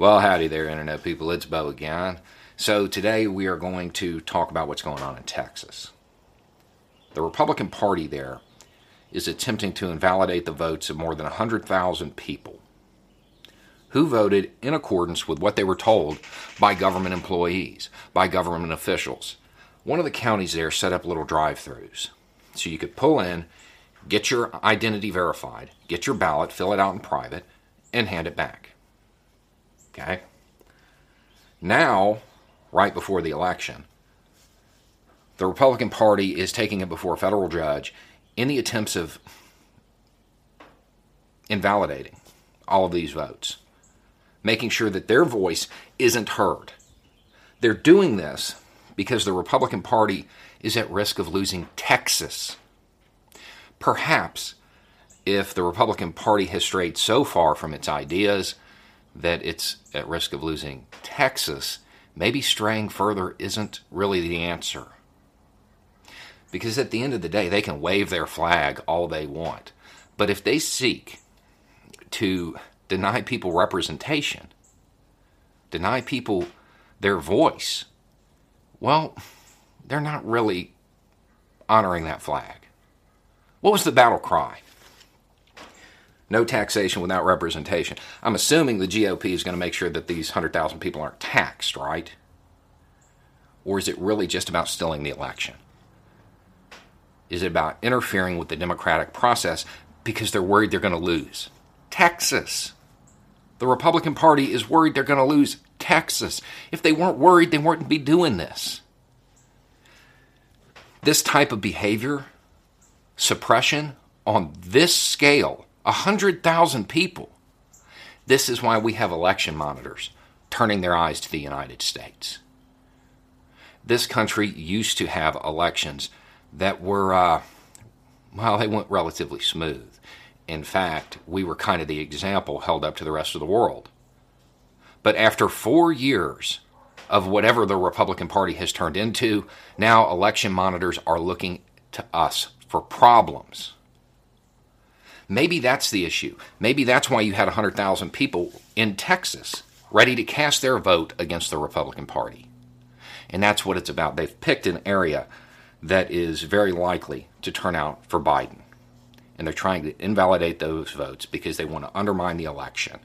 Well, howdy there, Internet people. It's Bo again. So, today we are going to talk about what's going on in Texas. The Republican Party there is attempting to invalidate the votes of more than 100,000 people who voted in accordance with what they were told by government employees, by government officials. One of the counties there set up little drive throughs. So you could pull in, get your identity verified, get your ballot, fill it out in private, and hand it back. Okay? Now, right before the election, the Republican Party is taking it before a federal judge in the attempts of invalidating all of these votes, making sure that their voice isn't heard. They're doing this because the Republican Party is at risk of losing Texas. Perhaps if the Republican Party has strayed so far from its ideas that it's at risk of losing Texas, maybe straying further isn't really the answer. Because at the end of the day, they can wave their flag all they want. But if they seek to deny people representation, deny people their voice, well, they're not really honoring that flag. What was the battle cry? No taxation without representation. I'm assuming the GOP is going to make sure that these 100,000 people aren't taxed, right? Or is it really just about stealing the election? Is it about interfering with the democratic process because they're worried they're going to lose? Texas. The Republican Party is worried they're going to lose Texas. If they weren't worried, they wouldn't be doing this. This type of behavior, suppression on this scale, 100,000 people. This is why we have election monitors turning their eyes to the United States. This country used to have elections that were, uh, well, they went relatively smooth. In fact, we were kind of the example held up to the rest of the world. But after four years of whatever the Republican Party has turned into, now election monitors are looking to us for problems. Maybe that's the issue. Maybe that's why you had 100,000 people in Texas ready to cast their vote against the Republican Party. And that's what it's about. They've picked an area that is very likely to turn out for Biden. And they're trying to invalidate those votes because they want to undermine the election.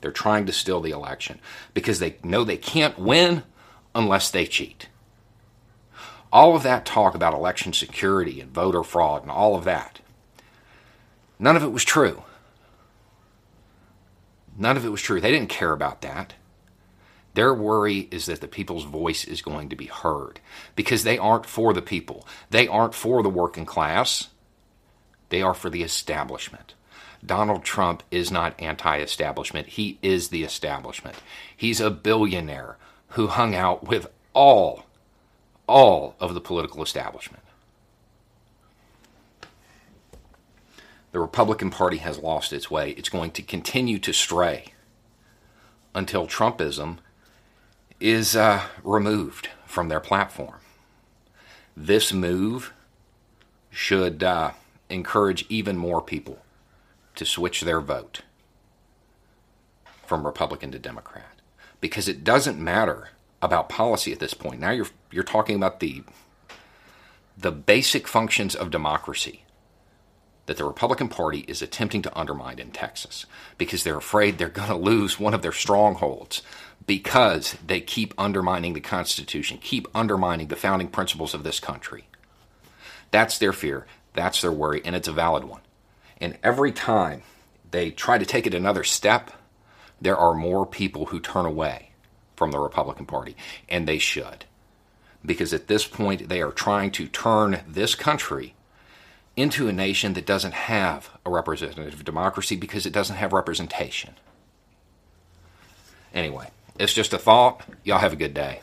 They're trying to steal the election because they know they can't win unless they cheat. All of that talk about election security and voter fraud and all of that None of it was true. None of it was true. They didn't care about that. Their worry is that the people's voice is going to be heard because they aren't for the people. They aren't for the working class. They are for the establishment. Donald Trump is not anti establishment. He is the establishment. He's a billionaire who hung out with all, all of the political establishment. The Republican Party has lost its way. It's going to continue to stray until Trumpism is uh, removed from their platform. This move should uh, encourage even more people to switch their vote from Republican to Democrat because it doesn't matter about policy at this point. Now you're you're talking about the the basic functions of democracy that the Republican Party is attempting to undermine in Texas because they're afraid they're going to lose one of their strongholds because they keep undermining the Constitution, keep undermining the founding principles of this country. That's their fear, that's their worry, and it's a valid one. And every time they try to take it another step, there are more people who turn away from the Republican Party, and they should. Because at this point, they are trying to turn this country into a nation that doesn't have a representative democracy because it doesn't have representation. Anyway, it's just a thought. Y'all have a good day.